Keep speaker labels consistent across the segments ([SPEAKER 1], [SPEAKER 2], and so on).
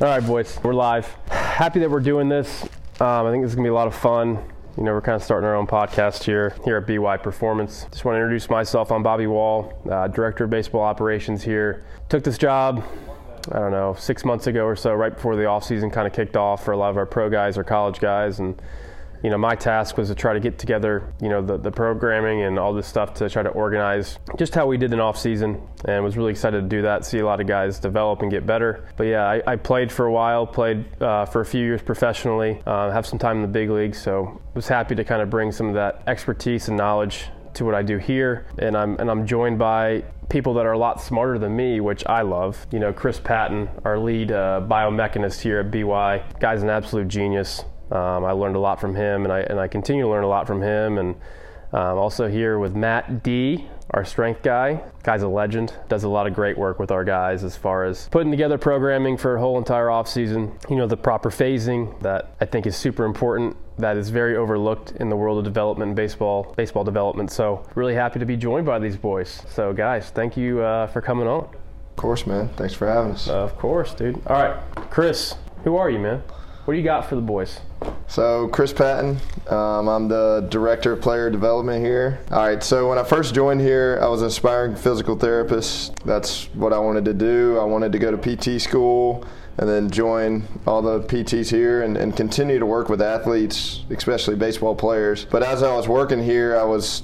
[SPEAKER 1] All right, boys, we're live. Happy that we're doing this. Um, I think this is gonna be a lot of fun. You know, we're kind of starting our own podcast here here at BY Performance. Just want to introduce myself. I'm Bobby Wahl, uh, Director of Baseball Operations here. Took this job, I don't know, six months ago or so, right before the off season kind of kicked off for a lot of our pro guys or college guys, and you know, my task was to try to get together, you know, the, the programming and all this stuff to try to organize just how we did in off season and was really excited to do that, see a lot of guys develop and get better. But yeah, I, I played for a while, played uh, for a few years professionally, uh, have some time in the big leagues, so was happy to kind of bring some of that expertise and knowledge to what I do here, and I'm and I'm joined by people that are a lot smarter than me, which I love. You know, Chris Patton, our lead uh, biomechanist here at BY, guy's an absolute genius. Um, I learned a lot from him, and I and I continue to learn a lot from him. And um, also here with Matt D, our strength guy. Guy's a legend. Does a lot of great work with our guys as far as putting together programming for a whole entire off season. You know, the proper phasing that I think is super important. That is very overlooked in the world of development and baseball, baseball development. So really happy to be joined by these boys. So guys, thank you uh, for coming on.
[SPEAKER 2] Of course, man. Thanks for having us.
[SPEAKER 1] Uh, of course, dude. All right, Chris, who are you, man? What do you got for the boys?
[SPEAKER 2] So, Chris Patton, um, I'm the director of player development here. All right, so when I first joined here, I was an aspiring physical therapist. That's what I wanted to do. I wanted to go to PT school and then join all the PTs here and, and continue to work with athletes, especially baseball players. But as I was working here, I was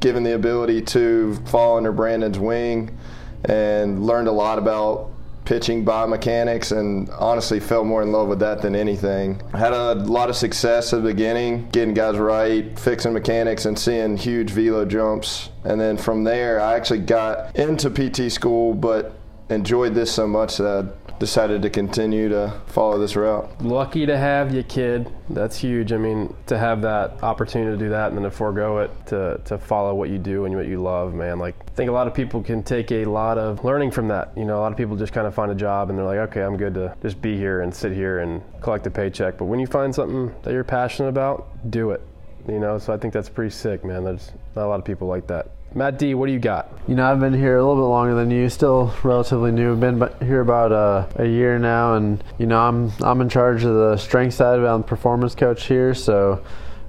[SPEAKER 2] given the ability to fall under Brandon's wing and learned a lot about pitching biomechanics and honestly fell more in love with that than anything. I had a lot of success at the beginning, getting guys right, fixing mechanics, and seeing huge velo jumps. And then from there, I actually got into PT school, but enjoyed this so much that decided to continue to follow this route.
[SPEAKER 1] Lucky to have you, kid. That's huge. I mean, to have that opportunity to do that and then to forego it to, to follow what you do and what you love, man. Like, I think a lot of people can take a lot of learning from that. You know, a lot of people just kind of find a job and they're like, okay, I'm good to just be here and sit here and collect a paycheck. But when you find something that you're passionate about, do it. You know, so I think that's pretty sick, man. There's not a lot of people like that. Matt D, what do you got?
[SPEAKER 3] You know, I've been here a little bit longer than you. Still relatively new. I've been here about uh, a year now, and you know, I'm I'm in charge of the strength side. I'm the performance coach here, so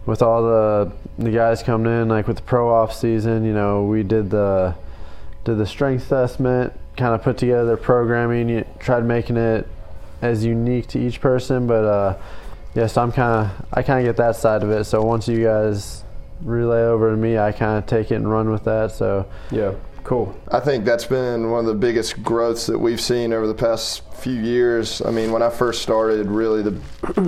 [SPEAKER 3] with all the the guys coming in, like with the pro off season, you know, we did the did the strength assessment, kind of put together their programming, tried making it as unique to each person, but uh, yes, yeah, so I'm kind of I kind of get that side of it. So once you guys relay over to me, I kind of take it and run with that. So
[SPEAKER 1] yeah, cool.
[SPEAKER 2] I think that's been one of the biggest growths that we've seen over the past few years. I mean, when I first started, really the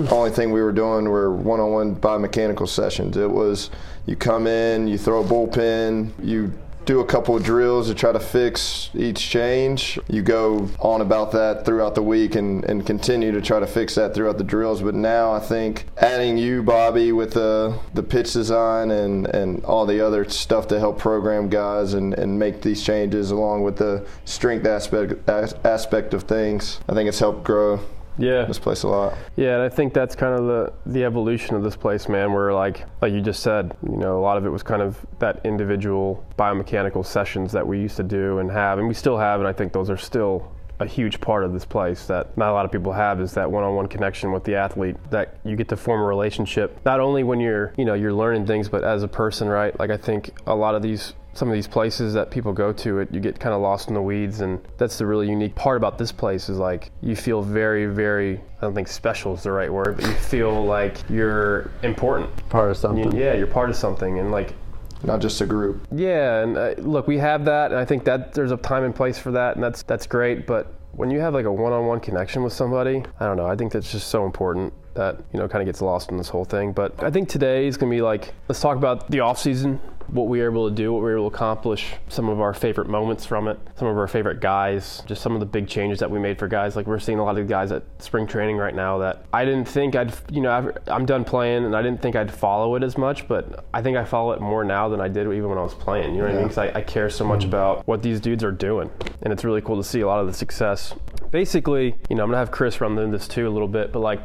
[SPEAKER 2] only thing we were doing were one-on-one biomechanical sessions. It was you come in, you throw a bullpen, you do a couple of drills to try to fix each change. You go on about that throughout the week and, and continue to try to fix that throughout the drills. But now I think adding you, Bobby, with the, the pitch design and, and all the other stuff to help program guys and, and make these changes along with the strength aspect, aspect of things, I think it's helped grow
[SPEAKER 1] yeah.
[SPEAKER 2] This place a lot.
[SPEAKER 1] Yeah and i think that's kind of the the evolution of this place man where like like you just said you know a lot of it was kind of that individual biomechanical sessions that we used to do and have and we still have and i think those are still a huge part of this place that not a lot of people have is that one-on-one connection with the athlete that you get to form a relationship not only when you're you know you're learning things but as a person right? Like i think a lot of these some of these places that people go to it you get kind of lost in the weeds and that's the really unique part about this place is like you feel very very i don't think special is the right word but you feel like you're important.
[SPEAKER 3] Part of something.
[SPEAKER 1] You, yeah you're part of something and like
[SPEAKER 2] not just a group.
[SPEAKER 1] Yeah and uh, look we have that and i think that there's a time and place for that and that's that's great but when you have like a one-on-one connection with somebody i don't know i think that's just so important that you know kind of gets lost in this whole thing but i think today is going to be like let's talk about the off season what we were able to do, what we were able to accomplish, some of our favorite moments from it, some of our favorite guys, just some of the big changes that we made for guys. Like we're seeing a lot of guys at spring training right now that I didn't think I'd, you know, I'm done playing and I didn't think I'd follow it as much, but I think I follow it more now than I did even when I was playing. You know what yeah. I mean? Because I, I care so much mm-hmm. about what these dudes are doing. And it's really cool to see a lot of the success. Basically, you know, I'm going to have Chris run through this too a little bit, but like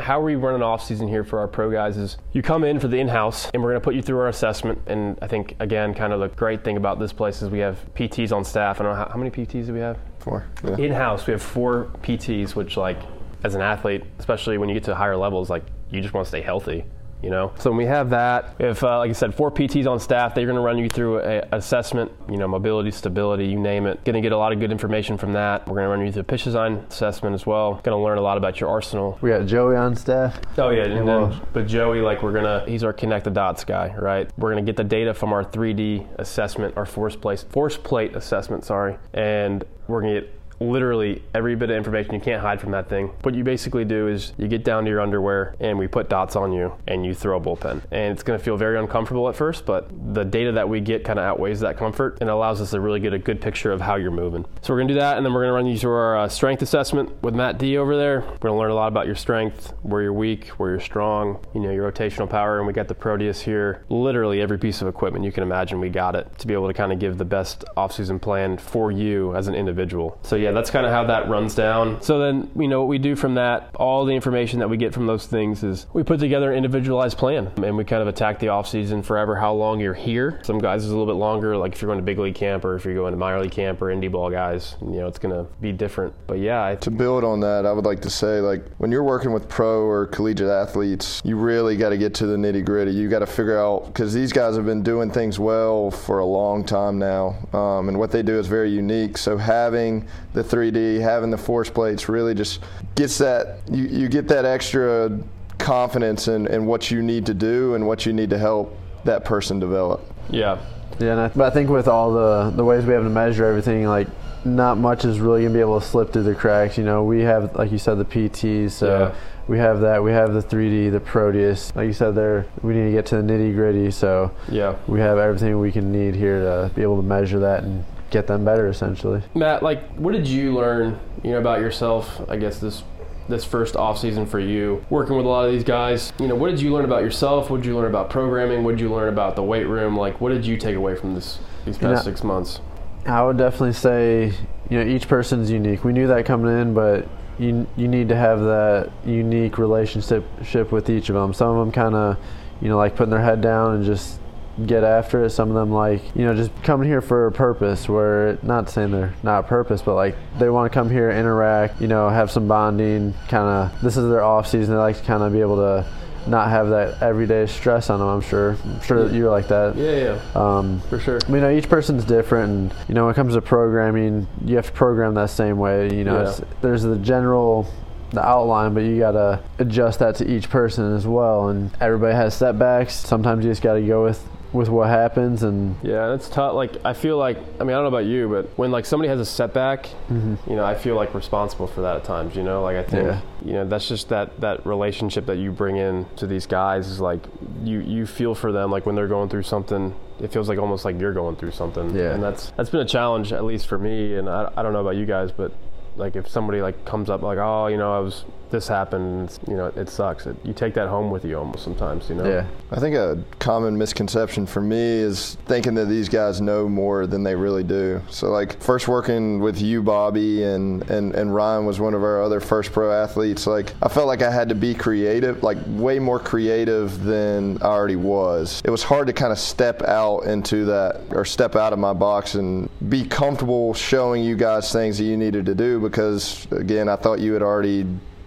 [SPEAKER 1] how we run an off season here for our pro guys is you come in for the in-house and we're going to put you through our assessment. And i think again kind of the great thing about this place is we have pts on staff. I don't know how, how many pts do we have?
[SPEAKER 2] Four.
[SPEAKER 1] Yeah. in-house we have four pts which like as an athlete, especially when you get to higher levels, like you just want to stay healthy you know. So when we have that, if uh, like I said, four PTs on staff, they're going to run you through an assessment, you know, mobility, stability, you name it. Going to get a lot of good information from that. We're going to run you through a pitch design assessment as well. Going to learn a lot about your arsenal.
[SPEAKER 3] We got Joey on staff.
[SPEAKER 1] Oh yeah, and then, but Joey, like we're gonna, he's our connect the dots guy, right? We're gonna get the data from our 3D assessment, our force plate, force plate assessment, sorry, and we're gonna get literally every bit of information you can't hide from that thing. What you basically do is you get down to your underwear and we put dots on you and you throw a bullpen. And it's going to feel very uncomfortable at first, but the data that we get kind of outweighs that comfort and allows us to really get a good picture of how you're moving. So we're going to do that and then we're going to run you through our uh, strength assessment with Matt D over there. We're going to learn a lot about your strength, where you're weak, where you're strong, you know, your rotational power. And we got the Proteus here. Literally every piece of equipment you can imagine, we got it to be able to kind of give the best offseason plan for you as an individual. So yeah, that's kind of how that runs down. So then, you know, what we do from that, all the information that we get from those things is we put together an individualized plan and we kind of attack the off season forever how long you're here. Some guys is a little bit longer, like if you're going to big league camp or if you're going to minor league camp or indie ball guys, you know, it's going to be different. But yeah, I,
[SPEAKER 2] To build on that, I would like to say, like, when you're working with pro or collegiate athletes, you really got to get to the nitty gritty. You got to figure out, because these guys have been doing things well for a long time now, um, and what they do is very unique. So having the 3D, having the force plates really just gets that, you, you get that extra confidence in, in what you need to do and what you need to help that person develop.
[SPEAKER 1] yeah,
[SPEAKER 3] Yeah, and I, but I think with all the the ways we have to measure everything, like not much is really gonna be able to slip through the cracks. You know, we have like you said the PTs, so
[SPEAKER 1] Yeah.
[SPEAKER 3] we have that. We have the 3D, the Proteus. Like you said, there we need to get to the nitty gritty. So
[SPEAKER 1] yeah.
[SPEAKER 3] we have everything we can need here to be able to measure that and get them better, essentially.
[SPEAKER 1] Matt, like, what did you learn, you know, about yourself? I guess this this first off season for you, working with a lot of these guys. You know, what did you learn about yourself? What did you learn about programming? What did you learn about the weight room? Like, what did you take away from this these past
[SPEAKER 3] know-
[SPEAKER 1] six months?
[SPEAKER 3] I would definitely say, you know, each person's unique. We knew that coming in, but you you need to have that unique relationship ship with each of them. Some of them kind of, you know, like putting their head down and just get after it. Some of them like, you know, just coming here for a purpose. Where not saying they're not purpose, but like they want to come here, interact, you know, have some bonding. Kind of, this is their off season. They like to kind of be able to not have that everyday stress on them. I'm sure. I'm sure that you're like that.
[SPEAKER 1] Yeah, yeah,
[SPEAKER 3] Um,
[SPEAKER 1] for sure.
[SPEAKER 3] you know, each person's different, and you know, when it comes to programming, you have to program that same way. You know,
[SPEAKER 1] Yeah.
[SPEAKER 3] it's, there's the general, the outline, but you gotta adjust that to each person as well. And everybody has setbacks. Sometimes you just gotta go with with what happens, and
[SPEAKER 1] Yeah, it's tough. Like, I feel like, I mean, I don't know about you, but when like somebody has a setback, mm-hmm. you know, I feel like responsible for that at times. You know, like I think,
[SPEAKER 3] Yeah.
[SPEAKER 1] you know, that's just that that relationship that you bring in to these guys is like you you feel for them. Like when they're going through something, it feels like almost like you're going through something.
[SPEAKER 3] Yeah.
[SPEAKER 1] and that's that's been a challenge at least for me. And I I don't know about you guys, but like if somebody like comes up like, oh, you know, I was this happened, it's- you know, it sucks. It, you take that home with you almost sometimes. You know.
[SPEAKER 3] yeah,
[SPEAKER 2] I think a common misconception for me is thinking that these guys know more than they really do. So, like, first working with you, Bobby, and, and, and Ryan was one of our other first pro athletes, like, I felt like I had to be creative, like, way more creative than I already was. It was hard to kind of step out into that or step out of my box and be comfortable showing you guys things that you needed to do because, again, I thought you had already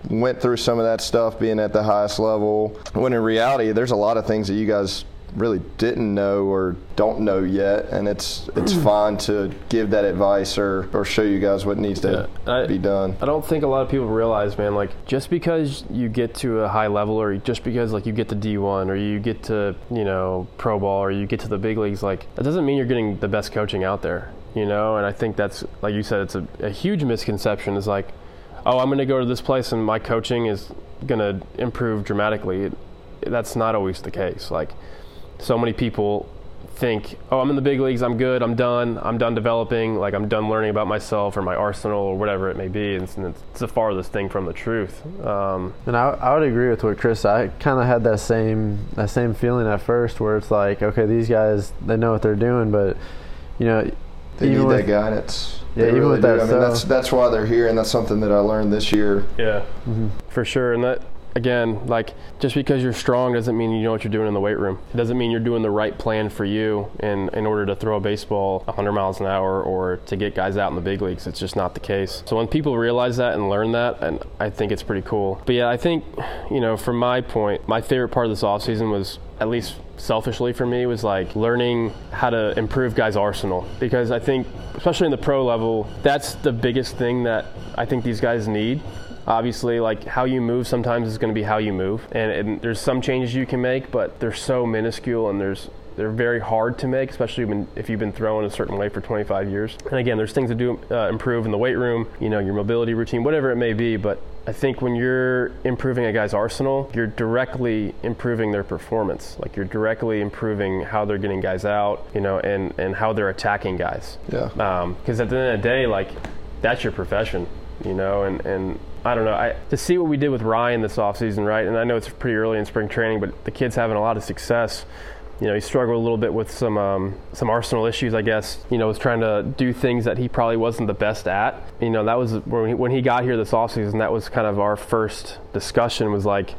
[SPEAKER 2] went through some of that stuff being at the highest level when in reality there's a lot of things that you guys really didn't know or don't know yet and it's it's fine to give that advice or, or show you guys what needs to
[SPEAKER 1] Yeah, I-
[SPEAKER 2] be done
[SPEAKER 1] I don't think a lot of people realize, man, like just because you get to a high level or just because like you get to D1 or you get to, you know, pro ball or you get to the big leagues, like that doesn't mean you're getting the best coaching out there, you know? And I think that's, like you said, it's a, a huge misconception is like, oh, I'm going to go to this place and my coaching is going to improve dramatically. It, that's not always the case. Like so many people think, oh, I'm in the big leagues, I'm good, I'm done, I'm done developing, like I'm done learning about myself or my arsenal or whatever it may be. And it's, and it's the farthest thing from the truth. Um,
[SPEAKER 3] and I, I would agree with what Chris. I kind of had that same that same feeling at first, where it's like, okay, these guys they know what they're doing, but you know,
[SPEAKER 2] they
[SPEAKER 3] even
[SPEAKER 2] need
[SPEAKER 3] with-
[SPEAKER 2] that guidance
[SPEAKER 3] Yeah,
[SPEAKER 2] They
[SPEAKER 3] even
[SPEAKER 2] really
[SPEAKER 3] with
[SPEAKER 2] do.
[SPEAKER 3] that
[SPEAKER 2] I mean that's that's why they're here and that's something that I learned this year
[SPEAKER 1] yeah, for sure. And that again, like just because you're strong doesn't mean you know what you're doing in the weight room. It doesn't mean you're doing the right plan for you in, in order to throw a baseball 100 miles an hour or to get guys out in the big leagues. It's just not the case. So when people realize that and learn that, and I think it's pretty cool. But yeah, I think, you know, from my point, my favorite part of this offseason was at least selfishly for me was like learning how to improve guys arsenal. Because i think especially in the pro level that's the biggest thing that i think these guys need. Obviously like how you move sometimes is going to be how you move. And, and, there's some changes you can make but they're so minuscule and there's they're very hard to make especially when, if you've been throwing a certain way for 25 years and again there's things to do uh, improve in the weight room you know your mobility routine whatever it may be but I think when you're improving a guy's arsenal, you're directly improving their performance. Like you're directly improving how they're getting guys out, you know, and, and how they're attacking guys.
[SPEAKER 2] Yeah.
[SPEAKER 1] Because um, at the end of the day, like that's your profession, you know, and, and I don't know. I, to see what we did with Ryan this offseason, right? And I know it's pretty early in spring training, but the kid's having a lot of success you know, he struggled a little bit with some um, some Arsenal issues, I guess. You know, was trying to do things that he probably wasn't the best at. You know, that was when he, when he got here this offseason. That was kind of our first discussion. Was like,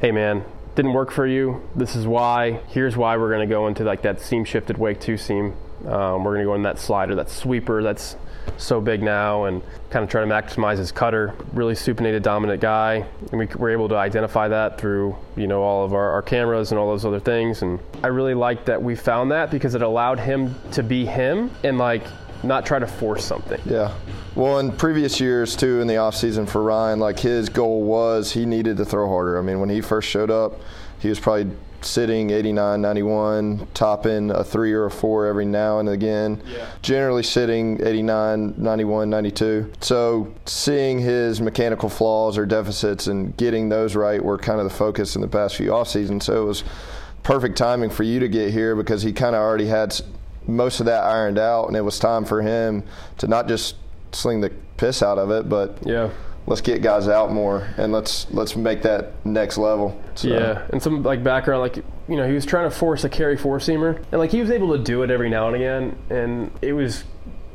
[SPEAKER 1] hey man, didn't work for you. This is why. Here's why we're going to go into like that seam shifted wake two seam. Um, we're going to go in that slider, that sweeper. That's so big now and kind of try to maximize his cutter. Really supinated dominant guy. And we were able to identify that through, you know, all of our, our cameras and all those other things. And I really liked that we found that because it allowed him to be him and like not try to force something.
[SPEAKER 2] Yeah. Well, in previous years too, in the off season for Ryan, like his goal was he needed to throw harder. I mean, when he first showed up, he was probably sitting 89, 91, topping a three or a four every now and again. Yeah. Generally sitting 89, 91, 92. So seeing his mechanical flaws or deficits and getting those right were kind of the focus in the past few off seasons. So it was perfect timing for you to get here because he kind of already had most of that ironed out, and it was time for him to not just sling the piss out of it, but
[SPEAKER 1] yeah
[SPEAKER 2] let's get guys out more and let's let's make that next level.
[SPEAKER 1] So. Yeah, and some like background, like you know, he was trying to force a carry four seamer, and like he was able to do it every now and again, and it was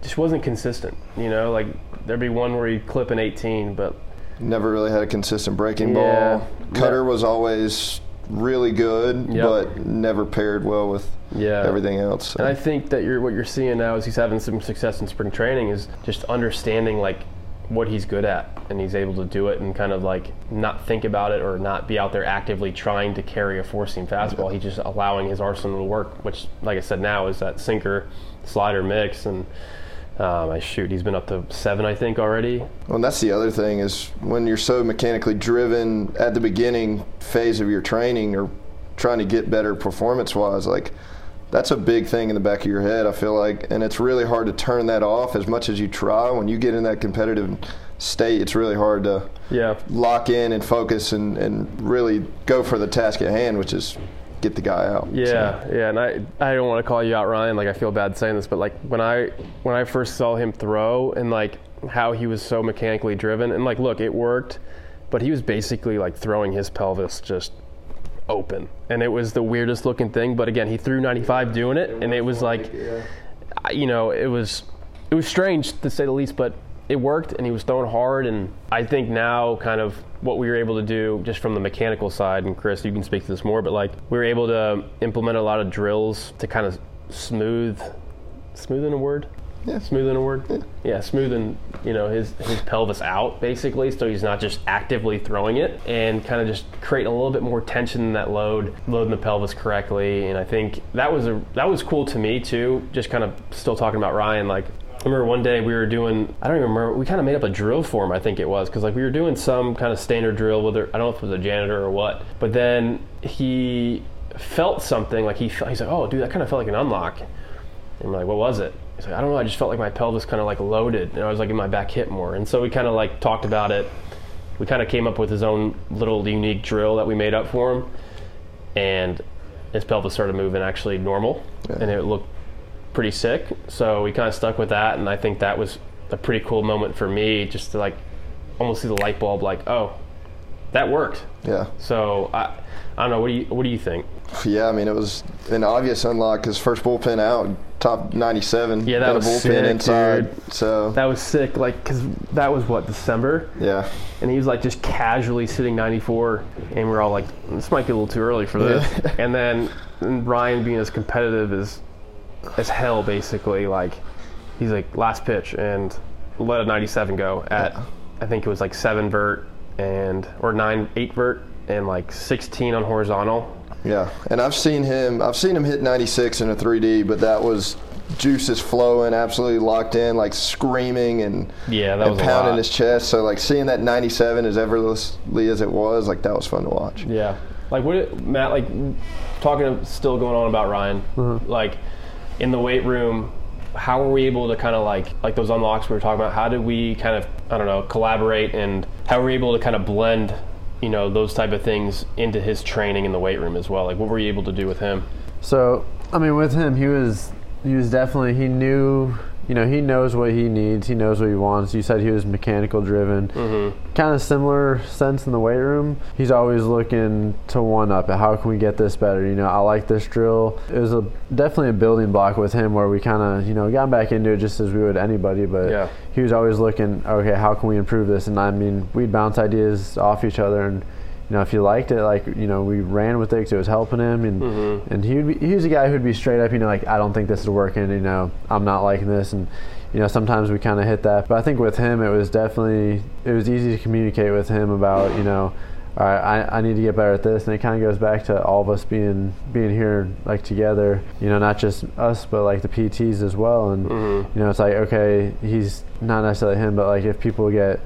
[SPEAKER 1] just wasn't consistent. You know, like there'd be one where he'd clip an 18, but
[SPEAKER 2] never really had a consistent breaking yeah. ball. Cutter was always really good, yep. but never paired well with yeah. everything else.
[SPEAKER 1] So. And I think that you're what you're seeing now is he's having some success in spring training is just understanding like what he's good at and he's able to do it and kind of like not think about it or not be out there actively trying to carry a four seam fastball. He's just allowing his arsenal to work, which, like I said, now is that sinker slider mix. And um, I shoot, he's been up to seven, I think, already.
[SPEAKER 2] Well, and that's the other thing is when you're so mechanically driven at the beginning phase of your training or trying to get better performance wise, like that's a big thing in the back of your head, I feel like. And it's really hard to turn that off as much as you try. When you get in that competitive state, it's really hard to
[SPEAKER 1] yeah.
[SPEAKER 2] lock in and focus and, and really go for the task at hand, which is get the guy out.
[SPEAKER 1] Yeah, so. yeah, and I I don't want to call you out, Ryan. Like I feel bad saying this, but like when I when I first saw him throw and like how he was so mechanically driven, and like look, it worked, but he was basically like throwing his pelvis just open, and it was the weirdest looking thing. But again, he threw 95 doing it, and it was like, you know, it was it was strange to say the least, but it worked, and he was throwing hard. And I think now, kind of what we were able to do, just from the mechanical side, and Chris, you can speak to this more, but like we were able to implement a lot of drills to kind of smooth, smooth in a word
[SPEAKER 2] yeah.
[SPEAKER 1] Smoothing a word? Yeah. yeah, smoothing, you know, his, his pelvis out basically, so he's not just actively throwing it and kind of just creating a little bit more tension in that load, loading the pelvis correctly. And I think that was a that was cool to me too. Just kind of still talking about Ryan, like I remember one day we were doing, I don't even remember, we kind of made up a drill for him, I think it was, because like we were doing some kind of standard drill, whether, I don't know if it was a janitor or what, but then he felt something, like he, he's like, oh, dude, that kind of felt like an unlock. And we're like, what was it? He's like, I don't know, I just felt like my pelvis kind of like loaded, and I was like in my back hip more. And so we kind of like talked about it. We kind of came up with his own little unique drill that we made up for him, and his pelvis started moving actually normal, yeah. and it looked pretty sick. So we kind of stuck with that, and I think that was a pretty cool moment for me, just to like almost see the light bulb, like, oh, that worked.
[SPEAKER 2] Yeah.
[SPEAKER 1] So I, I don't know. What do you What do you think?
[SPEAKER 2] Yeah, I mean, it was an obvious unlock. His first bullpen out, top 97
[SPEAKER 1] Yeah, that was
[SPEAKER 2] bullpen
[SPEAKER 1] sick,
[SPEAKER 2] inside.
[SPEAKER 1] dude.
[SPEAKER 2] So
[SPEAKER 1] That was sick, like, because that was what, December?
[SPEAKER 2] yeah,
[SPEAKER 1] And he was like just casually sitting 94, and we're all like, this might be a little too early for this. Yeah. and then and Ryan being as competitive as as hell, basically, like, he's like, last pitch, and let a 97 go at, I think it was like seven vert, and, or nine, eight vert, and like 16 on horizontal.
[SPEAKER 2] yeah. And I've seen him. I've seen him hit 96 in a 3D, but that was juices flowing, absolutely locked in, like screaming and
[SPEAKER 1] Yeah, that
[SPEAKER 2] and
[SPEAKER 1] was a
[SPEAKER 2] pounding his chest. So like seeing that 97 as effortlessly as it was, like that was fun to watch.
[SPEAKER 1] Yeah. Like what Matt like talking still going on about Ryan. Mm-hmm. Like in the weight room, how were we able to kind of like like those unlocks we were talking about? How did we kind of I don't know collaborate and how were we able to kind of blend you know those type of things into his training in the weight room as well? Like what were you able to do with him?
[SPEAKER 3] So, I mean, with him, he was he was definitely he knew you know he knows what he needs, he knows what he wants. You said he was mechanical driven, mm-hmm. kind of similar sense in the weight room. He's always looking to one up it. How can we get this better? You know, I like this drill. It was a definitely a building block with him where we kind of you know got back into it just as we would anybody, but
[SPEAKER 1] Yeah.
[SPEAKER 3] he was always looking okay how can we improve this and i mean we'd bounce ideas off each other and you know if you liked it like you know we ran with it because it was helping him and mm-hmm. and he would be, he was a guy who'd be straight up you know like i don't think this is working you know i'm not liking this and you know sometimes we kind of hit that but i think with him it was definitely it was easy to communicate with him about you know all right, I, I need to get better at this, and it kind of goes back to all of us being being here like together, you know, not just us, but like the PTs as well. And mm-hmm. you know, it's like okay, he's not necessarily him, but like if people get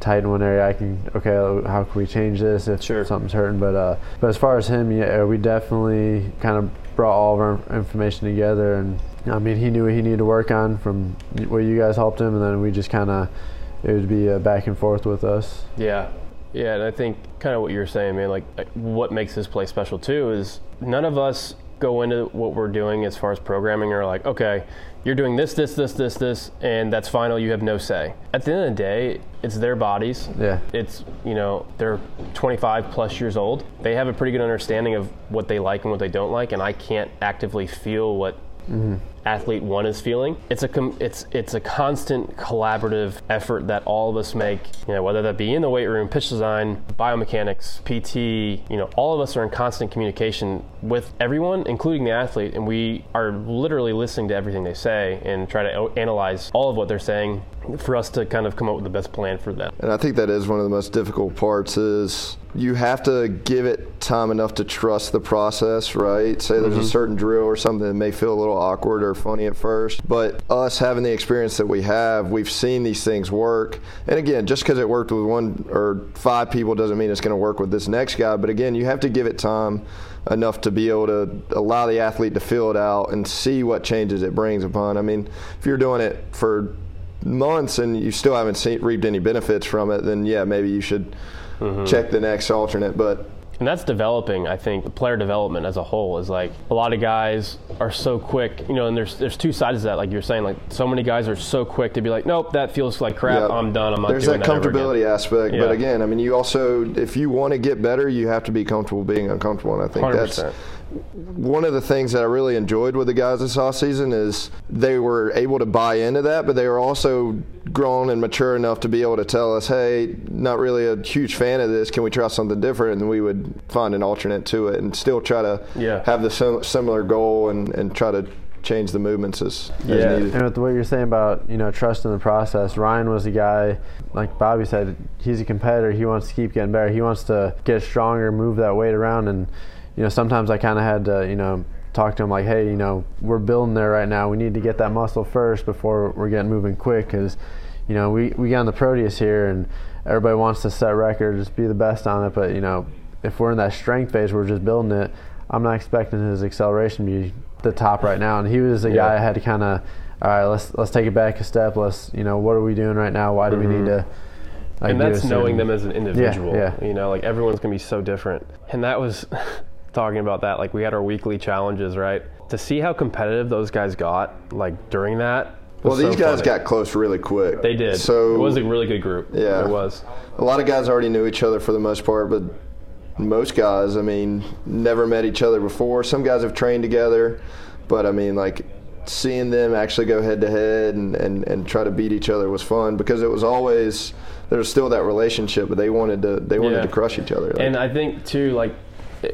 [SPEAKER 3] tight in one area, I can okay, how can we change this if
[SPEAKER 1] Sure.
[SPEAKER 3] something's hurting? But uh, but as far as him, yeah, we definitely kind of brought all of our information together, and I mean, he knew what he needed to work on from what you guys helped him, and then we just kind of it would be a back and forth with us.
[SPEAKER 1] Yeah. Yeah, and I think kind of what you're saying, man, like like, what makes this play special too is none of us go into what we're doing as far as programming are like, okay, you're doing this, this, this, this, this, and that's final. You have no say. At the end of the day, it's their bodies.
[SPEAKER 3] Yeah.
[SPEAKER 1] It's, you know, they're 25 plus years old. They have a pretty good understanding of what they like and what they don't like, and I can't actively feel what athlete one is feeling. It's a com- it's it's a constant collaborative effort that all of us make. You know, whether that be in the weight room, pitch design, biomechanics, PT. You know, all of us are in constant communication with everyone, including the athlete, and we are literally listening to everything they say and try to o- analyze all of what they're saying for us to kind of come up with the best plan for them.
[SPEAKER 2] And I think that is one of the most difficult parts is you have to give it time enough to trust the process, right? Say there's a mm-hmm. certain drill or something that may feel a little awkward or funny at first, but us having the experience that we have, we've seen these things work. And again, just because it worked with one or five people doesn't mean it's going to work with this next guy, but again, you have to give it time enough to be able to allow the athlete to feel it out and see what changes it brings upon. I mean, if you're doing it for months and you still haven't seen, reaped any benefits from it, then yeah, maybe you should Mm-hmm. check the next alternate. But
[SPEAKER 1] And that's developing, I think, player development as a whole is like a lot of guys are so quick, you know, and there's there's two sides to that, like you're saying, like so many guys are so quick to be like, nope, that feels like crap.
[SPEAKER 2] yeah,
[SPEAKER 1] I'm done. I'm not
[SPEAKER 2] There's
[SPEAKER 1] doing
[SPEAKER 2] that
[SPEAKER 1] that
[SPEAKER 2] comfortability aspect,
[SPEAKER 1] Yeah.
[SPEAKER 2] but again, I mean, you also, if you want to get better, you have to be comfortable being uncomfortable, and I think
[SPEAKER 1] 100%.
[SPEAKER 2] that's one of the things that I really enjoyed with the guys this off season is they were able to buy into that, but they were also grown and mature enough to be able to tell us, hey, not really a huge fan of this. Can we try something different? And we would find an alternate to it and still try to
[SPEAKER 1] Yeah.
[SPEAKER 2] have the sim- similar goal and, and try to change the movements as,
[SPEAKER 1] Yeah.
[SPEAKER 2] needed.
[SPEAKER 3] And with what you're saying about you know trust in the process, Ryan was a guy like Bobby said. He's a competitor. He wants to keep getting better. He wants to get stronger, move that weight around, and you know sometimes I kind of had to you know talk to him like, hey, you know we're building there right now. We need to get that muscle first before we're getting moving quick because you know we we got on the Proteus here and everybody wants to set records, be the best on it, but you know if we're in that strength phase, we're just building it. I'm not expecting his acceleration to be the top right now, and he was a guy I had to kind of, all right, let's let's take it back a step. Let's, you know, what are we doing right now? Why do we need mm-hmm. to? Like,
[SPEAKER 1] and that's knowing them as an individual.
[SPEAKER 3] Yeah, yeah.
[SPEAKER 1] You know, like everyone's gonna be so different. And that was talking about that. Like we had our weekly challenges, right? To see how competitive those guys got, like during that.
[SPEAKER 2] Well, these
[SPEAKER 1] so
[SPEAKER 2] guys
[SPEAKER 1] funny.
[SPEAKER 2] got close really quick.
[SPEAKER 1] They did.
[SPEAKER 2] So
[SPEAKER 1] it was a really good group.
[SPEAKER 2] Yeah.
[SPEAKER 1] it was.
[SPEAKER 2] a lot of guys already knew each other for the most part, but most guys, I mean, never met each other before. Some guys have trained together, but I mean, like seeing them actually go head to head and, and, and try to beat each other was fun because it was always there was still that relationship, but they wanted to they wanted
[SPEAKER 1] Yeah.
[SPEAKER 2] to crush each other. Like,
[SPEAKER 1] And I think too, like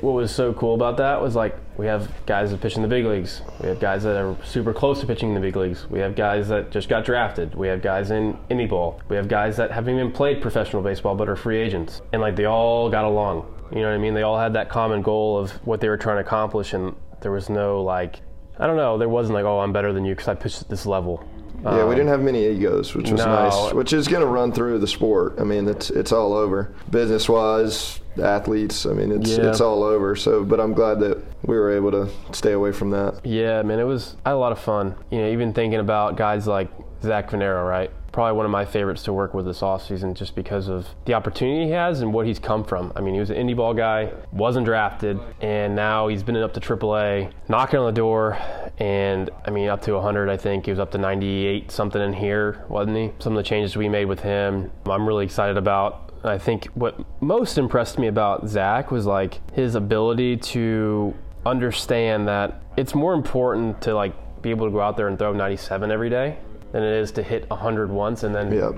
[SPEAKER 1] what was so cool about that was like we have guys that pitch in the big leagues. We have guys that are super close to pitching in the big leagues. We have guys that just got drafted. We have guys in indie ball. We have guys that haven't even played professional baseball but are free agents. And like they all got along. You know what I mean? They all had that common goal of what they were trying to accomplish, and there was no like. I don't know. There wasn't like, oh, I'm better than you because I pitched at this level.
[SPEAKER 2] Yeah, we
[SPEAKER 1] Um,
[SPEAKER 2] didn't have many egos, which was
[SPEAKER 1] no.
[SPEAKER 2] nice. Which is going to run through the sport. I mean, it's it's all over, business wise, athletes. I mean, it's
[SPEAKER 1] Yeah.
[SPEAKER 2] it's all over. So, but I'm glad that we were able to stay away from that.
[SPEAKER 1] Yeah, man, it was I had a lot of fun. You know, even thinking about guys like Zach Vennaro, right? Probably one of my favorites to work with this offseason just because of the opportunity he has and what he's come from. I mean, he was an indie ball guy, wasn't drafted, and now he's been up to AAA, knocking on the door, and I mean, up to 100, I think. He was up to 98 something in here, wasn't he? Some of the changes we made with him, I'm really excited about. I think what most impressed me about Zach was like his ability to understand that it's more important to like be able to go out there and throw 97 every day than it is to hit 100 once and then
[SPEAKER 2] Yep.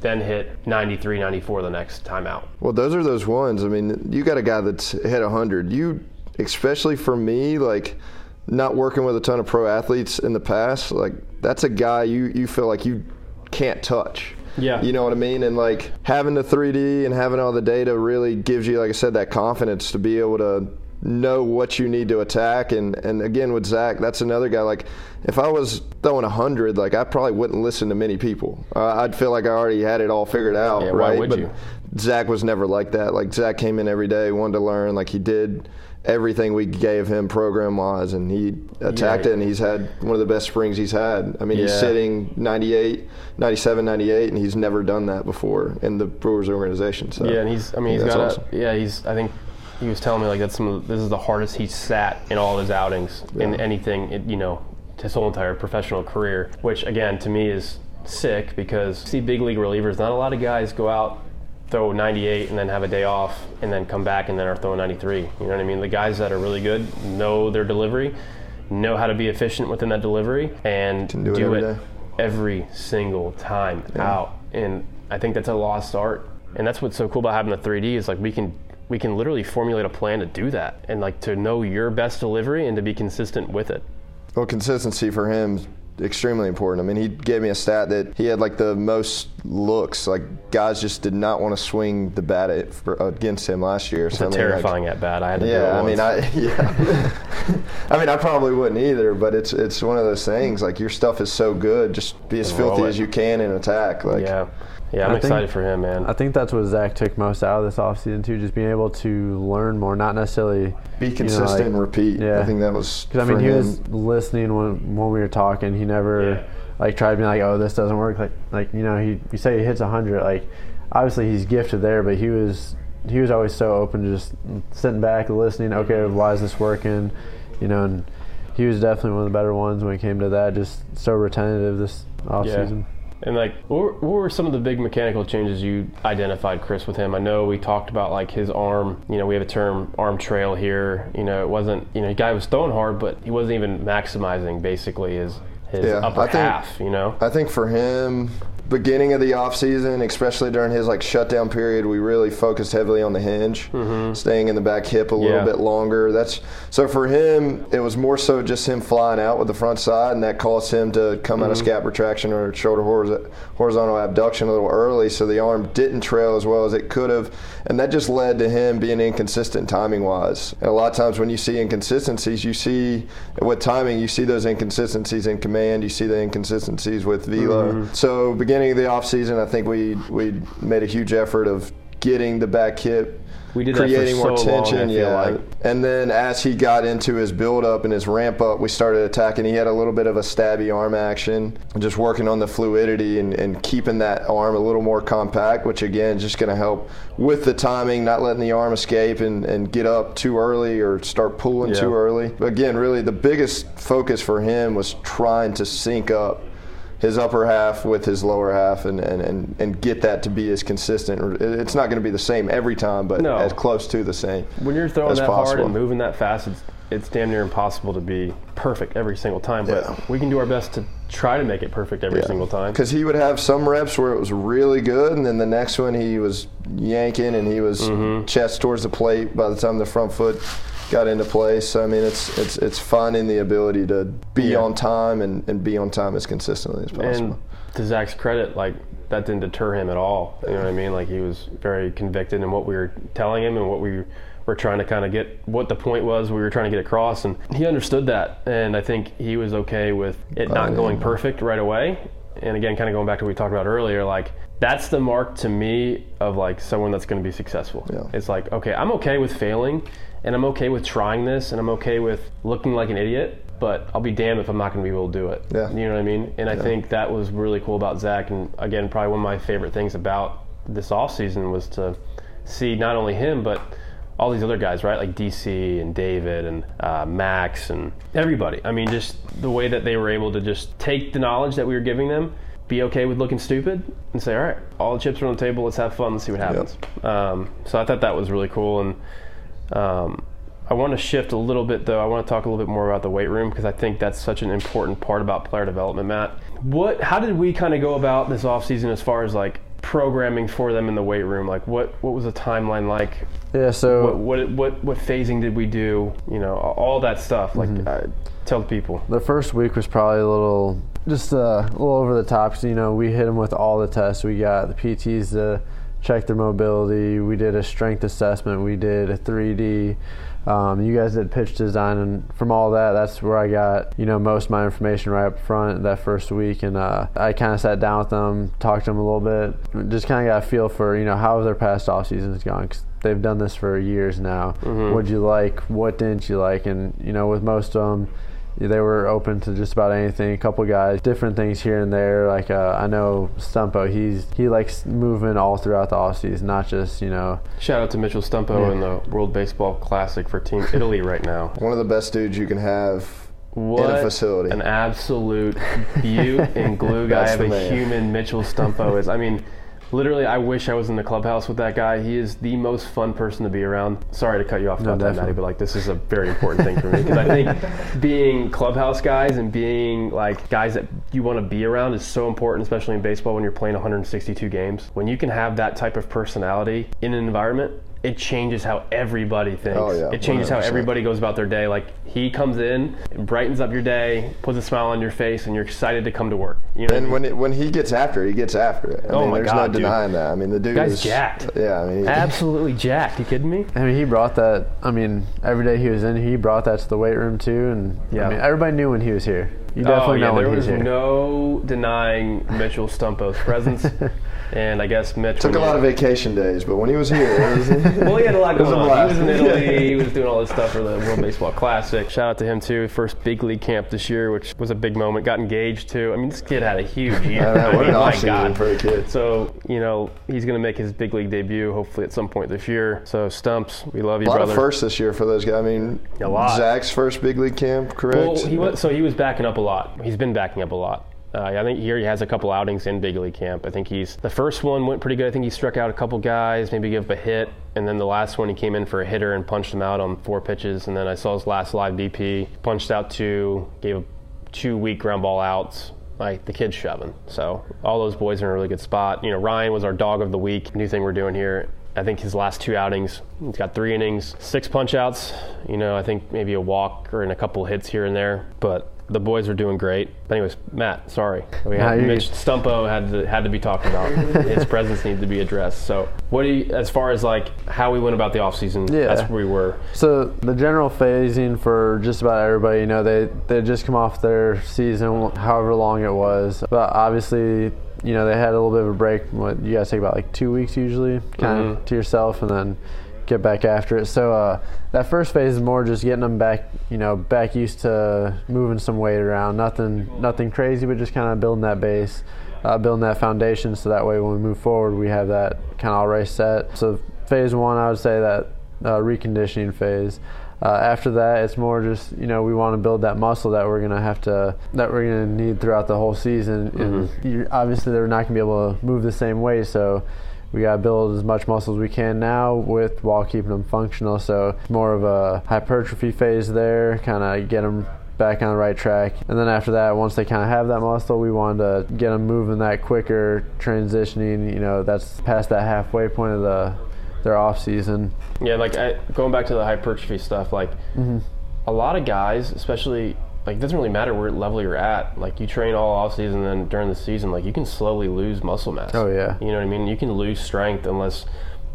[SPEAKER 1] then hit 93 94 the next time out
[SPEAKER 2] Well, those are those ones. I mean, you got a guy that's hit 100. You, especially for me, like not working with a ton of pro athletes in the past, like that's a guy you, you feel like you can't touch.
[SPEAKER 1] Yeah.
[SPEAKER 2] You know what I mean? And like having the 3D and having all the data really gives you, like I said, that confidence to be able to know what you need to attack. And, and again, with Zach, that's another guy. Like, if I was throwing 100, like, I probably wouldn't listen to many people. Uh, I'd feel like I already had it all figured out,
[SPEAKER 1] Yeah, why
[SPEAKER 2] right?
[SPEAKER 1] would
[SPEAKER 2] but
[SPEAKER 1] you?
[SPEAKER 2] Zach was never like that. Like, Zach came in every day, wanted to learn. Like, he did everything we gave him program wise, and he attacked
[SPEAKER 1] Yeah.
[SPEAKER 2] it, and he's had one of the best springs he's had. I mean, he's sitting 98, 97, 98, and he's never done that before in the Brewers organization. So
[SPEAKER 1] yeah and he's i mean he's got
[SPEAKER 2] awesome.
[SPEAKER 1] a yeah he's i think he was telling me like that's some of, this is the hardest he's sat in all his outings in anything it, you know his whole entire professional career which again to me is sick because see big league relievers not a lot of guys go out throw 98 and then have a day off and then come back and then are throwing 93 you know what i mean the guys that are really good know their delivery know how to be efficient within that delivery and
[SPEAKER 2] do it every day.
[SPEAKER 1] every single time out. And I think that's a lost art. And that's what's so cool about having the 3D is like we can we can literally formulate a plan to do that and like to know your best delivery and to be consistent with it.
[SPEAKER 2] Well, consistency for him extremely important. I mean, he gave me a stat that he had like the most looks. Like guys just did not want to swing the bat at, for, against him last year.
[SPEAKER 1] It's
[SPEAKER 2] So, I
[SPEAKER 1] a
[SPEAKER 2] mean, like,
[SPEAKER 1] terrifying at bat. I had to do it
[SPEAKER 2] Yeah, I mean. I yeah. I mean, I probably wouldn't either, but it's it's one of those things. Like your stuff is so good, just be as
[SPEAKER 1] Roll
[SPEAKER 2] filthy
[SPEAKER 1] it.
[SPEAKER 2] as you can in attack. Like
[SPEAKER 1] yeah. Yeah, I'm
[SPEAKER 3] I think-
[SPEAKER 1] excited for him, man.
[SPEAKER 3] I think that's what Zach took most out of this offseason too, just being able to learn more, not necessarily
[SPEAKER 2] be
[SPEAKER 3] you know,
[SPEAKER 2] consistent
[SPEAKER 3] like-
[SPEAKER 2] and repeat.
[SPEAKER 3] yeah.
[SPEAKER 2] I think that was.
[SPEAKER 3] Because I mean,
[SPEAKER 2] for
[SPEAKER 3] he
[SPEAKER 2] him.
[SPEAKER 3] was listening when when we were talking. He never
[SPEAKER 1] Yeah.
[SPEAKER 3] like tried to be like, "Oh, this doesn't work." Like, like you know, he you say he hits hundred. Like, obviously he's gifted there, but he was he was always so open to just sitting back, listening. Okay, why is this working? You know, and he was definitely one of the better ones when it came to that. Just so retentive this off
[SPEAKER 1] Yeah. And like, what were, what were some of the big mechanical changes you identified, Chris, with him? I know we talked about like his arm. You know, we have a term arm trail here. You know, it wasn't. You know, the guy was throwing hard, but he wasn't even maximizing basically his his
[SPEAKER 2] Yeah,
[SPEAKER 1] upper
[SPEAKER 2] I think-
[SPEAKER 1] half. You know.
[SPEAKER 2] I think for him, beginning of the offseason, especially during his like shutdown period, we really focused heavily on the hinge, staying in the back hip a little
[SPEAKER 1] Mm-hmm. Yeah.
[SPEAKER 2] bit longer. That's so for him, it was more so just him flying out with the front side, and that caused him to come out of
[SPEAKER 1] Mm-hmm.
[SPEAKER 2] scap retraction or shoulder horizontal abduction a little early, so the arm didn't trail as well as it could have, and that just led to him being inconsistent timing wise. And a lot of times when you see inconsistencies, you see with timing, you see those inconsistencies in command, you see the inconsistencies with velo.
[SPEAKER 1] Mm-hmm.
[SPEAKER 2] So beginning of the offseason, I think we we made a huge effort of getting the back hip
[SPEAKER 1] We did
[SPEAKER 2] creating more
[SPEAKER 1] so long,
[SPEAKER 2] tension,
[SPEAKER 1] feel
[SPEAKER 2] yeah.
[SPEAKER 1] like.
[SPEAKER 2] And then as he got into his build up and his ramp up, we started attacking. He had a little bit of a stabby arm action, just working on the fluidity and, and keeping that arm a little more compact, which again is just going to help with the timing, not letting the arm escape and, and get up too early or start pulling
[SPEAKER 1] Yeah.
[SPEAKER 2] too early. But again, really the biggest focus for him was trying to sync up his upper half with his lower half and, and, and, and get that to be as consistent. It's not going to be the same every time, but
[SPEAKER 1] No.
[SPEAKER 2] as close to the same.
[SPEAKER 1] when you're throwing that hard and moving that fast, it's it's damn near impossible to be perfect every single time, but
[SPEAKER 2] Yeah.
[SPEAKER 1] we can do our best to try to make it perfect every single time.
[SPEAKER 2] Because he would have some reps where it was really good, and then the next one he was yanking and he was
[SPEAKER 1] Mm-hmm.
[SPEAKER 2] chest towards the plate by the time the front foot got into place. So, I mean, it's it's it's finding the ability to be
[SPEAKER 1] Yeah.
[SPEAKER 2] on time and, and be on time as consistently as possible.
[SPEAKER 1] And to Zach's credit, like that didn't deter him at all. You know what I mean? Like he was very convicted in what we were telling him and what we were trying to kind of get, what the point was we were trying to get across, and he understood that. And I think he was okay with it oh, not
[SPEAKER 2] yeah.
[SPEAKER 1] going perfect right away. And again, kind of going back to what we talked about earlier, like that's the mark to me of like someone that's going to be successful.
[SPEAKER 2] Yeah.
[SPEAKER 1] It's like, okay, I'm okay with failing, and I'm okay with trying this, and I'm okay with looking like an idiot, but I'll be damned if I'm not going to be able to do it.
[SPEAKER 2] Yeah.
[SPEAKER 1] You know what I mean? And I think that was really cool about Zach. And again, probably one of my favorite things about this offseason was to see not only him, but all these other guys, right? Like DC and David and uh, Max and everybody. I mean, just the way that they were able to just take the knowledge that we were giving them, be okay with looking stupid, and say, all right, all the chips are on the table. Let's have fun. Let's see what happens. Um, so I thought that was really cool. And um, I want to shift a little bit, though. I want to talk a little bit more about the weight room because I think that's such an important part about player development, Matt. What? How did we kind of go about this offseason as far as like programming for them in the weight room? Like, what what was the timeline like?
[SPEAKER 3] Yeah, so
[SPEAKER 1] What what what, what phasing did we do? You know, all that stuff. Like, uh, tell the people.
[SPEAKER 3] the first week was probably a little just uh, a little over the top 'cause, you know we hit them with all the tests we got the pts to check their mobility. We did a strength assessment. We did a 3d um, you guys did pitch design and from all that that's where i got you know most of my information right up front that first week. And uh, i kind of sat down with them talked to them a little bit just kind of got a feel for you know how their past off seasons gone 'cause they've done this for years now. What'd you like? What didn't you like? And you know with most of them they were open to just about anything. A couple guys, different things here and there. Like uh, I know Stumpo, he's he likes movement all throughout the off season, not just you know.
[SPEAKER 1] Shout out to Mitchell Stumpo in the World Baseball Classic for Team Italy right now.
[SPEAKER 2] One of the best dudes you can have
[SPEAKER 1] What
[SPEAKER 2] in a facility.
[SPEAKER 1] An absolute beaut and glue guy of a
[SPEAKER 2] man.
[SPEAKER 1] human Mitchell Stumpo is. I mean, literally, I wish I was in the clubhouse with that guy. He is the most fun person to be around. Sorry to cut you off about that. Maddie, but like this is a very important thing for me because I think being clubhouse guys and being like guys that you want to be around is so important, especially in baseball when you're playing 162 games. When you can have that type of personality in an environment. It changes how everybody thinks.
[SPEAKER 2] Oh, yeah,
[SPEAKER 1] it changes how
[SPEAKER 2] 100%.
[SPEAKER 1] everybody goes about their day. Like he comes in, and brightens up your day, puts a smile on your face, and you're excited to come to work. You know, what I
[SPEAKER 2] and
[SPEAKER 1] mean?
[SPEAKER 2] when it, when he gets after it, he gets after it. I
[SPEAKER 1] Oh
[SPEAKER 2] mean,
[SPEAKER 1] my
[SPEAKER 2] there's
[SPEAKER 1] God,
[SPEAKER 2] no
[SPEAKER 1] dude.
[SPEAKER 2] denying that. I mean, the dude
[SPEAKER 1] Guy's
[SPEAKER 2] is
[SPEAKER 1] jacked.
[SPEAKER 2] Yeah, I mean, he,
[SPEAKER 1] absolutely jacked. You kidding me?
[SPEAKER 3] I mean, he brought that. I mean, every day he was in, he brought that to the weight room too, and
[SPEAKER 1] Yeah.
[SPEAKER 3] I mean, everybody knew when he was here. You oh, definitely
[SPEAKER 1] oh yeah,
[SPEAKER 3] know
[SPEAKER 1] there
[SPEAKER 3] when
[SPEAKER 1] was
[SPEAKER 3] he's here.
[SPEAKER 1] no denying Mitchell Stumpo's presence, and I guess Mitch
[SPEAKER 2] took a lot of vacation days, but when he was here, was,
[SPEAKER 1] Well, he had a lot going
[SPEAKER 2] a
[SPEAKER 1] on. He was in
[SPEAKER 2] blast.
[SPEAKER 1] Italy. he was doing all this stuff for the World Baseball Classic. Shout out to him too. First big league camp this year, which was a big moment. Got engaged too. I mean, this kid had a huge year.
[SPEAKER 2] Yeah,
[SPEAKER 1] I
[SPEAKER 2] what
[SPEAKER 1] mean,
[SPEAKER 2] an
[SPEAKER 1] my God.
[SPEAKER 2] for a kid.
[SPEAKER 1] So you know he's going to make his big league debut hopefully at some point this year. So Stumps, we love you,
[SPEAKER 2] A lot
[SPEAKER 1] brother.
[SPEAKER 2] of firsts this year for those guys. I mean,
[SPEAKER 1] A lot.
[SPEAKER 2] Zach's first big league camp, correct?
[SPEAKER 1] Well, he was, so he was backing up a lot. He's been backing up a lot. Uh, I think here he has a couple outings in big league camp. I think he's the first one went pretty good. I think he struck out a couple guys, maybe gave up a hit, and then the last one he came in for a hitter and punched him out on four pitches. And then I saw his last live BP, punched out two, gave two weak ground ball outs. Like the kid's shoving. So all those boys are in a really good spot. You know, Ryan was our dog of the week. New thing we're doing here. I think his last two outings, he's got three innings, six punch outs. You know, I think maybe a walk or in a couple hits here and there. But the boys are doing great. But anyways, Matt, sorry. We had
[SPEAKER 3] you're
[SPEAKER 1] Mitch. Stumpo had to had to be talked about. His presence needed to be addressed. So what do you as far as like how we went about the offseason,
[SPEAKER 3] Yeah.
[SPEAKER 1] that's where we were.
[SPEAKER 3] So the general phasing for just about everybody, you know, they they just come off their season, however long it was. But obviously, you know, they had a little bit of a break. What you guys take about like two weeks usually, kind
[SPEAKER 1] Mhm.
[SPEAKER 3] of to yourself, and then get back after it. So uh, that first phase is more just getting them back, you know, back used to moving some weight around. Nothing, nothing crazy, but just kind of building that base, uh, building that foundation, so that way when we move forward, we have that kind of already set. So phase one, I would say that uh, reconditioning phase. Uh, after that, it's more just you know we want to build that muscle that we're gonna have to that we're gonna need throughout the whole season. And you obviously they're not gonna be able to move the same way, so we got to build as much muscle as we can now with while keeping them functional. So more of a hypertrophy phase there, kind of get them back on the right track. And then after that, once they kind of have that muscle, we want to get them moving that quicker, transitioning. You know, that's past that halfway point of the their off season.
[SPEAKER 1] Yeah, like I, going back to the hypertrophy stuff, like
[SPEAKER 3] Mm-hmm.
[SPEAKER 1] a lot of guys, especially like it doesn't really matter where level you're at. Like you train all off season, then during the season, like you can slowly lose muscle mass.
[SPEAKER 3] Oh, yeah.
[SPEAKER 1] You know what I mean? You can lose strength unless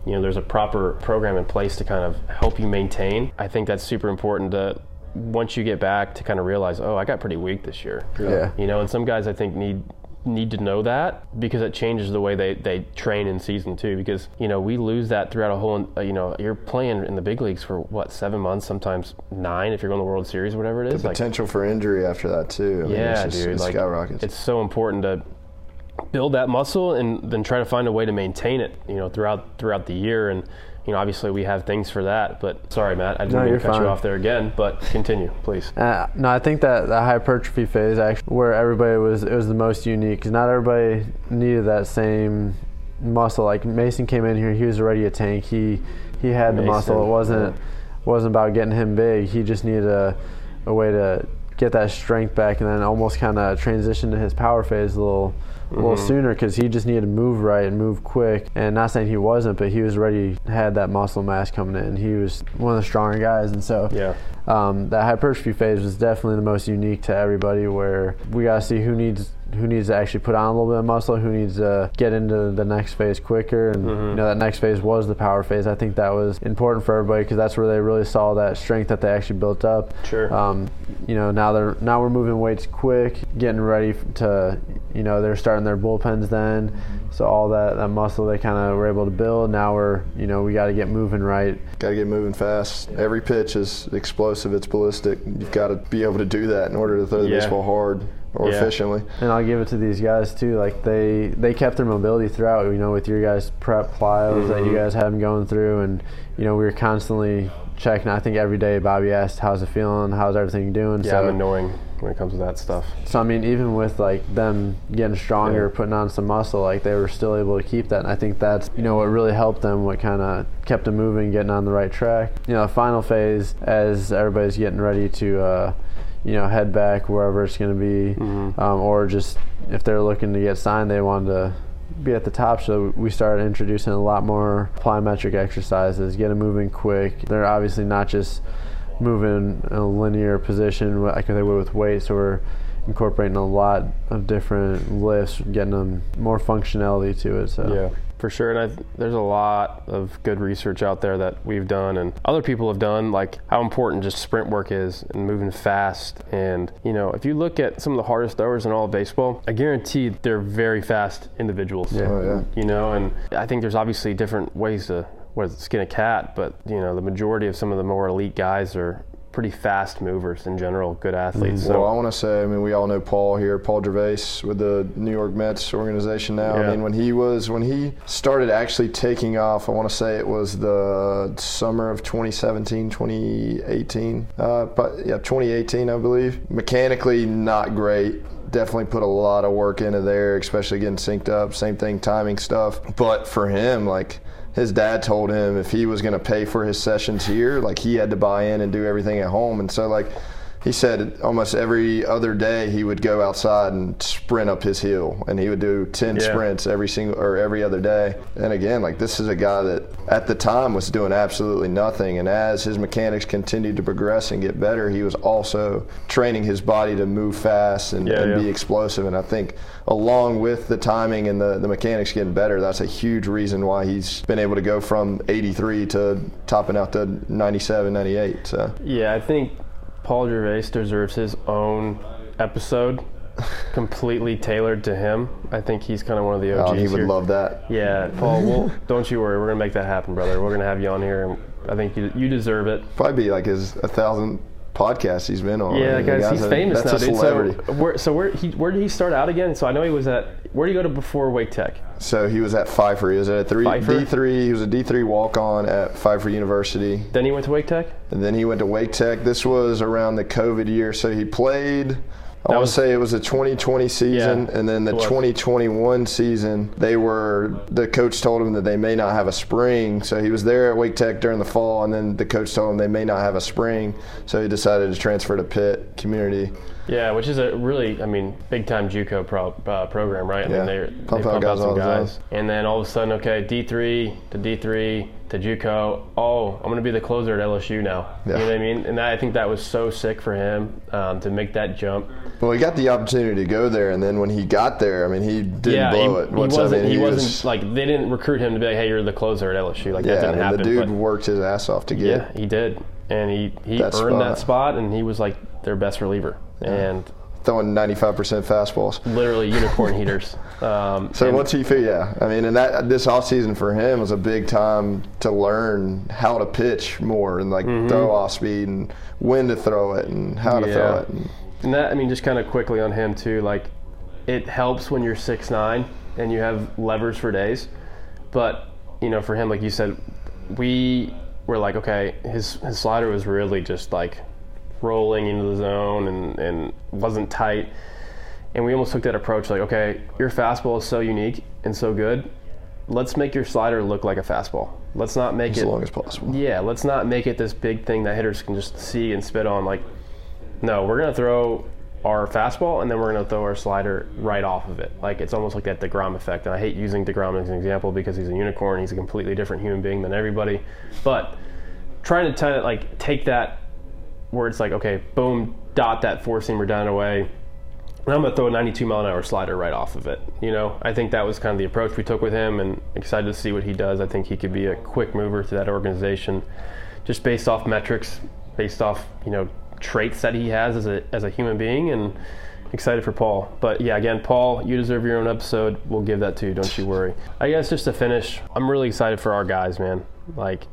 [SPEAKER 1] you know there's a proper program in place to kind of help you maintain. I think that's super important to once you get back to kind of realize, oh, I got pretty weak this year.
[SPEAKER 3] Yeah.
[SPEAKER 1] You know, and some guys I think need need to know that because it changes the way they, they train in season two because you know we lose that throughout a whole uh, you know you're playing in the big leagues for what seven months sometimes nine if you're going to the world series or whatever it is like
[SPEAKER 2] Potential for injury after that too. I mean,
[SPEAKER 1] yeah
[SPEAKER 2] it's just,
[SPEAKER 1] dude
[SPEAKER 2] it
[SPEAKER 1] like
[SPEAKER 2] skyrockets.
[SPEAKER 1] it's so important to build that muscle and then try to find a way to maintain it you know throughout throughout the year and you know obviously we have things for that but sorry matt i didn't
[SPEAKER 3] No,
[SPEAKER 1] mean to cut
[SPEAKER 3] fine.
[SPEAKER 1] you off there again but continue please
[SPEAKER 3] Uh, no, I think that the hypertrophy phase actually where everybody was it was the most unique because not everybody needed that same muscle. Like Mason came in here, he was already a tank. He he had the muscle. It wasn't wasn't about getting him big. He just needed a a way to get that strength back and then almost kind of transition to his power phase a little a little sooner because he just needed to move right and move quick. And not saying he wasn't, but he was already had that muscle mass coming in. He was one of the stronger guys, and so
[SPEAKER 1] yeah
[SPEAKER 3] um, that hypertrophy phase was definitely the most unique to everybody. Where we gotta see who needs who needs to actually put on a little bit of muscle, who needs to get into the next phase quicker, and
[SPEAKER 1] Mm-hmm.
[SPEAKER 3] you know that next phase was the power phase. I think that was important for everybody because that's where they really saw that strength that they actually built up.
[SPEAKER 1] Sure.
[SPEAKER 3] Um, you know now they're now we're moving weights quick, getting ready to you know they're starting their bullpens then, so all that that muscle they kind of were able to build. Now we're you know we got to get moving right.
[SPEAKER 2] Got to get moving fast. Every pitch is explosive. It's ballistic. You've got to be able to do that in order to throw the
[SPEAKER 1] Yeah.
[SPEAKER 2] baseball hard or
[SPEAKER 1] Yeah.
[SPEAKER 2] efficiently.
[SPEAKER 3] And I'll give it to these guys too. Like they they kept their mobility throughout. You know, with your guys prep plyos that you guys had them going through, and you know we were constantly checking. I think every day Bobby asked, "How's it feeling? How's everything doing?"
[SPEAKER 1] yeah
[SPEAKER 3] so,
[SPEAKER 1] i'm annoying when it comes to that stuff
[SPEAKER 3] so I mean, even with like them getting stronger,
[SPEAKER 1] Yeah.
[SPEAKER 3] putting on some muscle, like they were still able to keep that. And I think that's you know what really helped them, what kind of kept them moving, getting on the right track. You know, the final phase as everybody's getting ready to. Uh, you know, head back wherever it's going to be,
[SPEAKER 1] Mm-hmm.
[SPEAKER 3] um, or just if they're looking to get signed, they wanted to be at the top. So we started introducing a lot more plyometric exercises, get them moving quick. They're obviously not just moving in a linear position like they would with weights. So we're incorporating a lot of different lifts, getting them more functionality to it. So
[SPEAKER 1] Yeah, for sure. And I, there's a lot of good research out there that we've done and other people have done, like how important just sprint work is and moving fast. And, you know, if you look at some of the hardest throwers in all of baseball, I guarantee they're very fast individuals.
[SPEAKER 3] Yeah.
[SPEAKER 2] Oh, yeah.
[SPEAKER 1] You know, and I think there's obviously different ways to what is it, skin a cat, but, you know, the majority of some of the more elite guys are pretty fast movers in general, good athletes. So,
[SPEAKER 2] well, I want to say, I mean, we all know Paul here, Paul Gervase with the New York Mets organization now.
[SPEAKER 1] Yeah.
[SPEAKER 2] I mean, when he was, when he started actually taking off, I want to say it was the summer of 2017, 2018. Uh, but yeah, 2018, I believe. Mechanically, not great. Definitely put a lot of work into there, especially getting synced up. Same thing, timing stuff. But for him, like, his dad told him if he was going to pay for his sessions here, like he had to buy in and do everything at home. And so, like, he said almost every other day he would go outside and sprint up his hill and he would do 10
[SPEAKER 1] Yeah.
[SPEAKER 2] sprints every single or every other day and again like this is a guy that at the time was doing absolutely nothing and as his mechanics continued to progress and get better he was also training his body to move fast and,
[SPEAKER 1] Yeah,
[SPEAKER 2] and
[SPEAKER 1] yeah.
[SPEAKER 2] be explosive and i think along with the timing and the, the mechanics getting better that's a huge reason why he's been able to go from 83 to topping out to 97 98 so
[SPEAKER 1] Yeah, I think Paul Gervase deserves his own episode, completely tailored to him. I think he's kind of one of the OGs
[SPEAKER 2] oh, he would
[SPEAKER 1] here.
[SPEAKER 2] love that
[SPEAKER 1] Yeah, Paul. Well, don't you worry. We're gonna make that happen, brother. We're gonna have you on here, and I think you you deserve it.
[SPEAKER 2] probably be like his a thousand podcasts he's been on.
[SPEAKER 1] Yeah, guys, he's famous now,
[SPEAKER 2] a
[SPEAKER 1] dude.
[SPEAKER 2] celebrity.
[SPEAKER 1] So, where, so where he where did he start out again? So I know he was at where did he go to before Wake Tech?
[SPEAKER 2] So he was at Pfeiffer. He was at a three? D three. He was a D three walk on at Pfeiffer University,
[SPEAKER 1] Then he went to Wake Tech.
[SPEAKER 2] and then he went to Wake Tech. This was around the COVID year, so he played. I want to say it was a 2020 season,
[SPEAKER 1] Yeah,
[SPEAKER 2] and then the 2021 season, they were the coach told him that they may not have a spring, so he was there at Wake Tech during the fall, and then the coach told him they may not have a spring, so he decided to transfer to Pitt Community.
[SPEAKER 1] Yeah, which is a really, I mean, big time JUCO pro, uh, program, right? I
[SPEAKER 2] Yeah.
[SPEAKER 1] mean, they
[SPEAKER 2] Pump
[SPEAKER 1] they
[SPEAKER 2] out
[SPEAKER 1] pump
[SPEAKER 2] guys
[SPEAKER 1] out some
[SPEAKER 2] all the time.
[SPEAKER 1] guys, and then all of a sudden, okay, D three to D three to JUCO. Oh, I'm going to be the closer at LSU now.
[SPEAKER 2] Yeah.
[SPEAKER 1] You know what I mean? And that, I think that was so sick for him um, to make that jump.
[SPEAKER 2] Well, he got the opportunity to go there, and then when he got there, I mean, he didn't
[SPEAKER 1] yeah,
[SPEAKER 2] blow
[SPEAKER 1] he,
[SPEAKER 2] it.
[SPEAKER 1] he
[SPEAKER 2] Once, I
[SPEAKER 1] wasn't.
[SPEAKER 2] mean,
[SPEAKER 1] he, wasn't
[SPEAKER 2] was-
[SPEAKER 1] like they didn't recruit him to be like, hey, you're the closer at LSU. Like that
[SPEAKER 2] yeah, I
[SPEAKER 1] didn't
[SPEAKER 2] mean,
[SPEAKER 1] happen.
[SPEAKER 2] the dude
[SPEAKER 1] but-
[SPEAKER 2] worked his ass off to get.
[SPEAKER 1] Yeah, he did, and he he
[SPEAKER 2] That
[SPEAKER 1] earned that
[SPEAKER 2] spot.
[SPEAKER 1] spot, and he was like their best reliever, and
[SPEAKER 2] throwing 95% fastballs.
[SPEAKER 1] literally unicorn heaters. Um,
[SPEAKER 2] So
[SPEAKER 1] and-
[SPEAKER 2] once he figured, yeah, I mean, and that this off season for him was a big time to learn how to pitch more and like throw off speed and when to throw it and how to throw
[SPEAKER 1] Mm-hmm.
[SPEAKER 2] It. And,
[SPEAKER 1] And that, I mean, just kind of quickly on him too. Like, it helps when you're six nine and you have levers for days. But you know, for him, like you said, we were like, okay, his his slider was really just like rolling into the zone and and wasn't tight. And we almost took that approach, like, okay, your fastball is so unique and so good. Let's make your slider look like a fastball. Let's not make
[SPEAKER 2] as
[SPEAKER 1] it as
[SPEAKER 2] long as possible.
[SPEAKER 1] yeah, let's not make it this big thing that hitters can just see and spit on. Like, no, we're gonna throw our fastball and then we're gonna throw our slider right off of it. Like it's almost like that Degrom effect. And I hate using Degrom as an example because he's a unicorn. He's a completely different human being than everybody. But trying to t- like take that where it's like, okay, boom, dot that four seamer down away. And I'm gonna throw a 92 mile an hour slider right off of it. You know, I think that was kind of the approach we took with him, and excited to see what he does. I think he could be a quick mover to that organization, just based off metrics, based off you know traits that he has as a as a human being, and excited for Paul. But yeah, again, Paul, you deserve your own episode. We'll give that to you. Don't you worry. I guess just to finish, I'm really excited for our guys, man. Like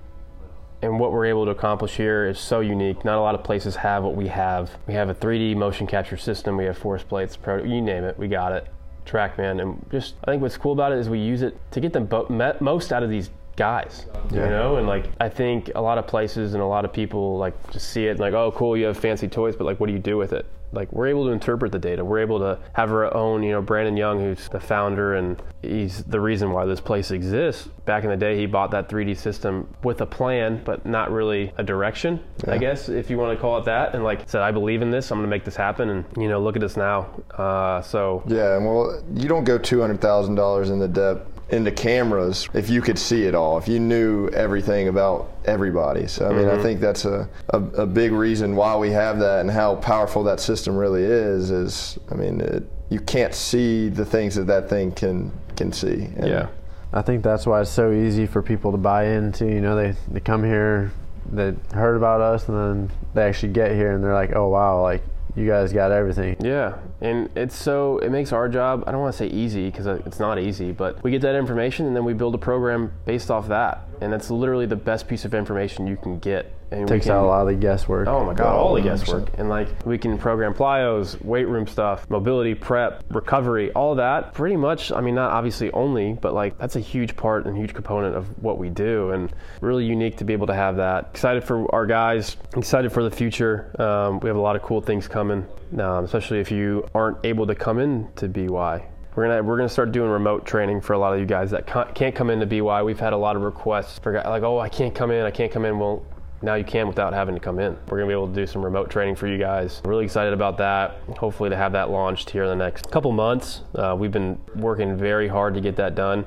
[SPEAKER 1] and what we're able to accomplish here is so unique. Not a lot of places have what we have. We have a 3D motion capture system. We have force plates, you name it, we got it. TrackMan, and just I think what's cool about it is we use it to get the bo- me- most out of these guys. You
[SPEAKER 2] Yeah.
[SPEAKER 1] know, and like I think a lot of places and a lot of people like just see it and like, oh, cool, you have fancy toys, but like, what do you do with it? Like we're able to interpret the data. We're able to have our own, you know, Brandon Young, who's the founder and he's the reason why this place exists. Back in the day, he bought that 3D system with a plan, but not really a direction, I guess, if you want to call it that. And like said, I believe in this. I'm going to make this happen. And you know, look at us now. Uh, so
[SPEAKER 2] Yeah, and well, you don't go two hundred thousand dollars in the depth into cameras if you could see it all, if you knew everything about everybody. So I mean,
[SPEAKER 1] Mm-hmm.
[SPEAKER 2] I think that's a, a a big reason why we have that and how powerful that system really is. Is I mean, it, you can't see the things that that thing can can see. And
[SPEAKER 1] yeah.
[SPEAKER 3] I think that's why it's so easy for people to buy into. You know, they, they come here, they heard about us, and then they actually get here and they're like, oh, wow, like, you guys got everything.
[SPEAKER 1] Yeah, and it's so it makes our job. I don't want to say easy because uh, it's not easy, but we get that information and then we build a program based off that, and that's literally the best piece of information you can get. And
[SPEAKER 3] Takes
[SPEAKER 1] can-
[SPEAKER 3] out a lot of the guesswork.
[SPEAKER 1] Oh my god, all the guesswork. And like we can program plyos, weight room stuff, mobility, prep, recovery, all that. Pretty much, I mean not obviously only, but like that's a huge part and huge component of what we do and really unique to be able to have that. Excited for our guys, excited for the future. Um, we have a lot of cool things coming, um, especially if you aren't able to come in to BY. We're gonna we're gonna start doing remote training for a lot of you guys that can't come into BY. We've had a lot of requests for guys like, oh, I can't come in, I can't come in. Well, now you can without having to come in. We're gonna be able to do some remote training for you guys. Really excited about that. Hopefully to have that launched here in the next couple months. Uh, we've been working very hard to get that done,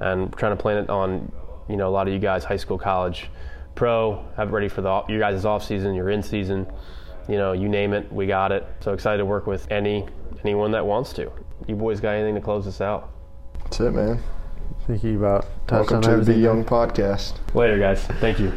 [SPEAKER 1] and trying to plan it on, you know, a lot of you guys, high school, college, pro, have it ready for the you guys' off season, your in season. You know, you name it, we got it. So excited to work with any anyone that wants to. You boys got anything to close this out?
[SPEAKER 2] That's it, man.
[SPEAKER 3] Thinking about touched
[SPEAKER 2] Welcome to the. Young Podcast.
[SPEAKER 1] Later, guys. Thank you.